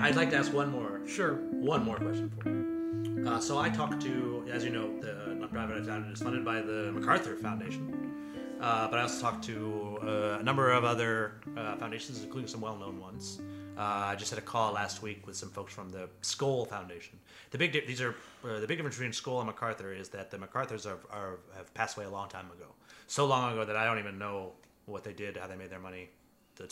I, I'd like to ask one more Sure. one more question for you. Uh, so I talked to, as you know, the nonprofit I founded is funded by the MacArthur Foundation. Uh, but I also talked to uh, a number of other uh, foundations, including some well-known ones. Uh, I just had a call last week with some folks from the Skoll Foundation. The big di- these are uh, the big difference between Skoll and MacArthur is that the MacArthur's are, are have passed away a long time ago, so long ago that I don't even know what they did, how they made their money.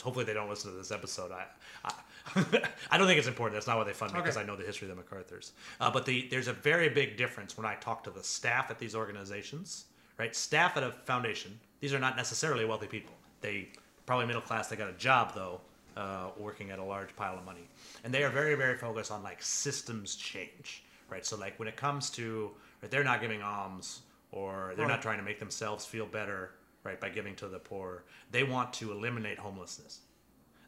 Hopefully they don't listen to this episode. I, I, I don't think it's important. That's not why they fund me because I know the history of the MacArthur's. Uh, but the, there's a very big difference when I talk to the staff at these organizations. Right, staff at a foundation. These are not necessarily wealthy people. They probably middle class. They got a job though, uh, working at a large pile of money, and they are very very focused on like systems change. Right, so like when it comes to right, they're not giving alms or they're not trying to make themselves feel better right by giving to the poor. They want to eliminate homelessness.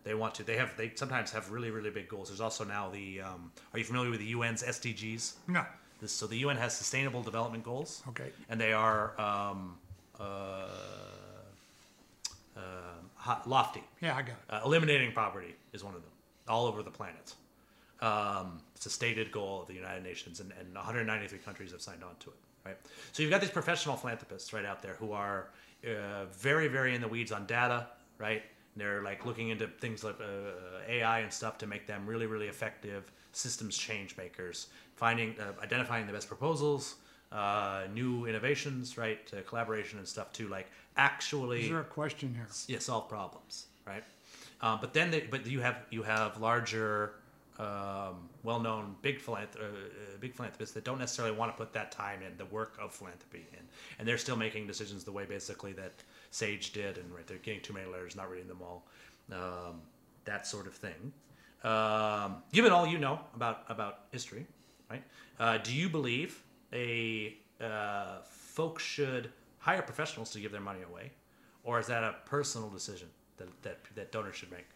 They want to. They have. They sometimes have really, really big goals. There's also now the. Um, are you familiar with the UN's SDGs? No. This, so the UN has Sustainable Development Goals. Okay. And they are um, uh, uh, lofty. Yeah, I got it. Uh, eliminating poverty is one of them, all over the planet. Um, it's a stated goal of the United Nations, and, and 193 countries have signed on to it. Right. So you've got these professional philanthropists right out there who are uh, very, very in the weeds on data. Right. And they're like looking into things like uh, AI and stuff to make them really, really effective systems change makers. Finding, uh, identifying the best proposals, uh, new innovations, right, uh, collaboration and stuff to like actually Is there a question here? yeah, solve problems, right? Um, but then, they, but you have you have larger, um, well-known big uh, uh, big philanthropists that don't necessarily want to put that time in the work of philanthropy in, and they're still making decisions the way basically that Sage did, and right, they're getting too many letters, not reading them all, um, that sort of thing. Um, given all you know about about history, right? Uh, do you believe a uh, folks should hire professionals to give their money away, or is that a personal decision that that, that donors should make?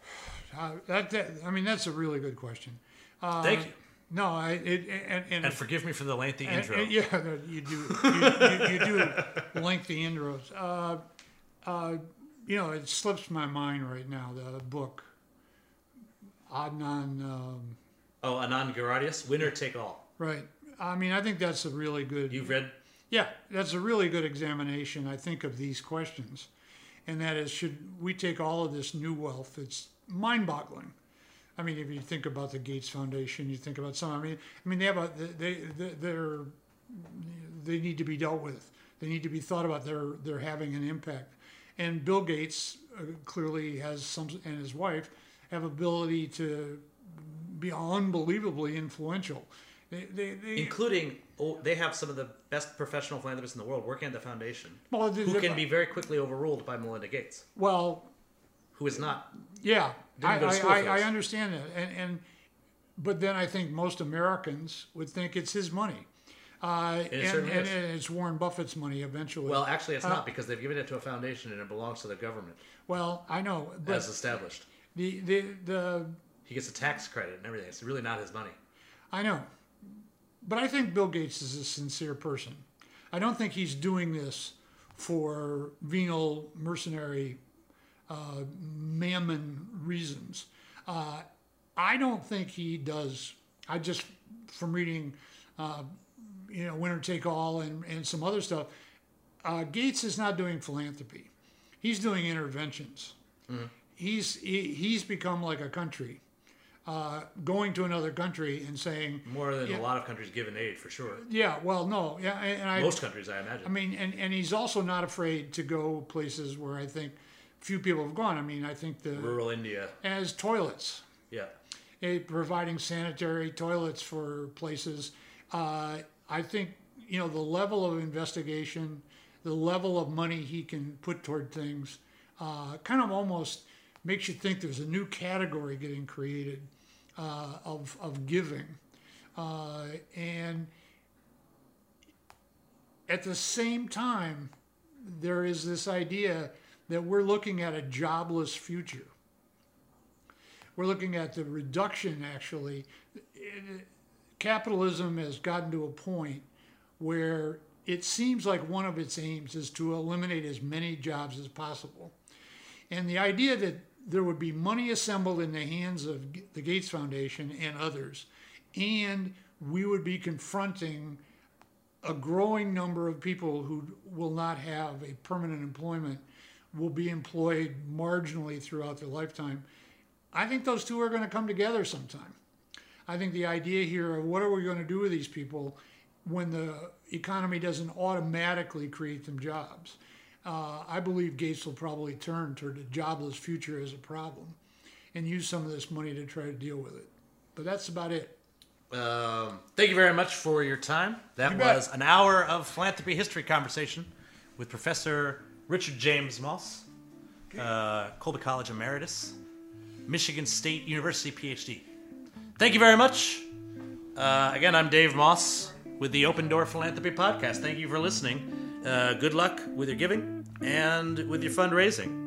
Uh, that, that, I mean, that's a really good question. Uh, Thank you, No, I, it, and, and, and forgive me for the lengthy and- intro. and- yeah, you do. You, you, you do lengthy intros. Uh, uh, you know, it slips my mind right now. The book, Adnan. Um, Oh, Anand Garadius, winner take all. right. I mean, I think that's a really good. You've read Yeah, that's a really good examination, I think, of these questions. And that is, should we take all of this new wealth? It's mind boggling. I mean, if you think about the Gates Foundation, you think about some, I mean, I mean, they have a, they, they, they're, they need to be dealt with. They need to be thought about. They're, they're having an impact. And Bill Gates uh, clearly has some, and his wife have ability to be unbelievably influential. They, they, they, including oh, they have some of the best professional philanthropists in the world working at the foundation, well, who can be very quickly overruled by Melinda Gates, well, who is not. Yeah, I, Didn't go to I, I, understand that, and, and but then I think most Americans would think it's his money, uh, and, and, and it's Warren Buffett's money eventually. Well, actually, it's not because they've given it to a foundation and it belongs to the government well, I know, but as established. the, the the He gets a tax credit and everything. It's really not his money. I know, but I think Bill Gates is a sincere person. I don't think he's doing this for venal mercenary uh, mammon reasons. Uh, I don't think he does. I just from reading, uh, you know, Winner Take All and, and some other stuff. Uh, Gates is not doing philanthropy. He's doing interventions. He's he, he's become like a country, uh, going to another country and saying, More than Yeah. a lot of countries given aid, for sure. yeah, well, no, yeah, and, I, Most countries, I imagine. I mean, and, and he's also not afraid to go places where I think few people have gone. I mean, I think the Rural India, as toilets, yeah. providing sanitary toilets for places. Uh, I think you know the level of investigation, the level of money he can put toward things, uh, kind of almost makes you think there's a new category getting created uh, of of giving, uh, and at the same time, there is this idea that we're looking at a jobless future. We're looking at the reduction actually. Capitalism has gotten to a point where it seems like one of its aims is to eliminate as many jobs as possible. And the idea that there would be money assembled in the hands of the Gates Foundation and others, and we would be confronting a growing number of people who will not have a permanent employment, will be employed marginally throughout their lifetime. I think those two are going to come together sometime. I think the idea here of what are we going to do with these people when the economy doesn't automatically create them jobs. Uh, I believe Gates will probably turn toward a jobless future as a problem and use some of this money to try to deal with it. But that's about it. Um, thank you very much for your time. That You bet. was an hour of philanthropy history conversation with Professor Richard James Moss, uh, Colby College Emeritus, Michigan State University PhD. Thank you very much. Uh, again, I'm Dave Moss with the Open Door Philanthropy Podcast. Thank you for listening. Uh, good luck with your giving and with your fundraising.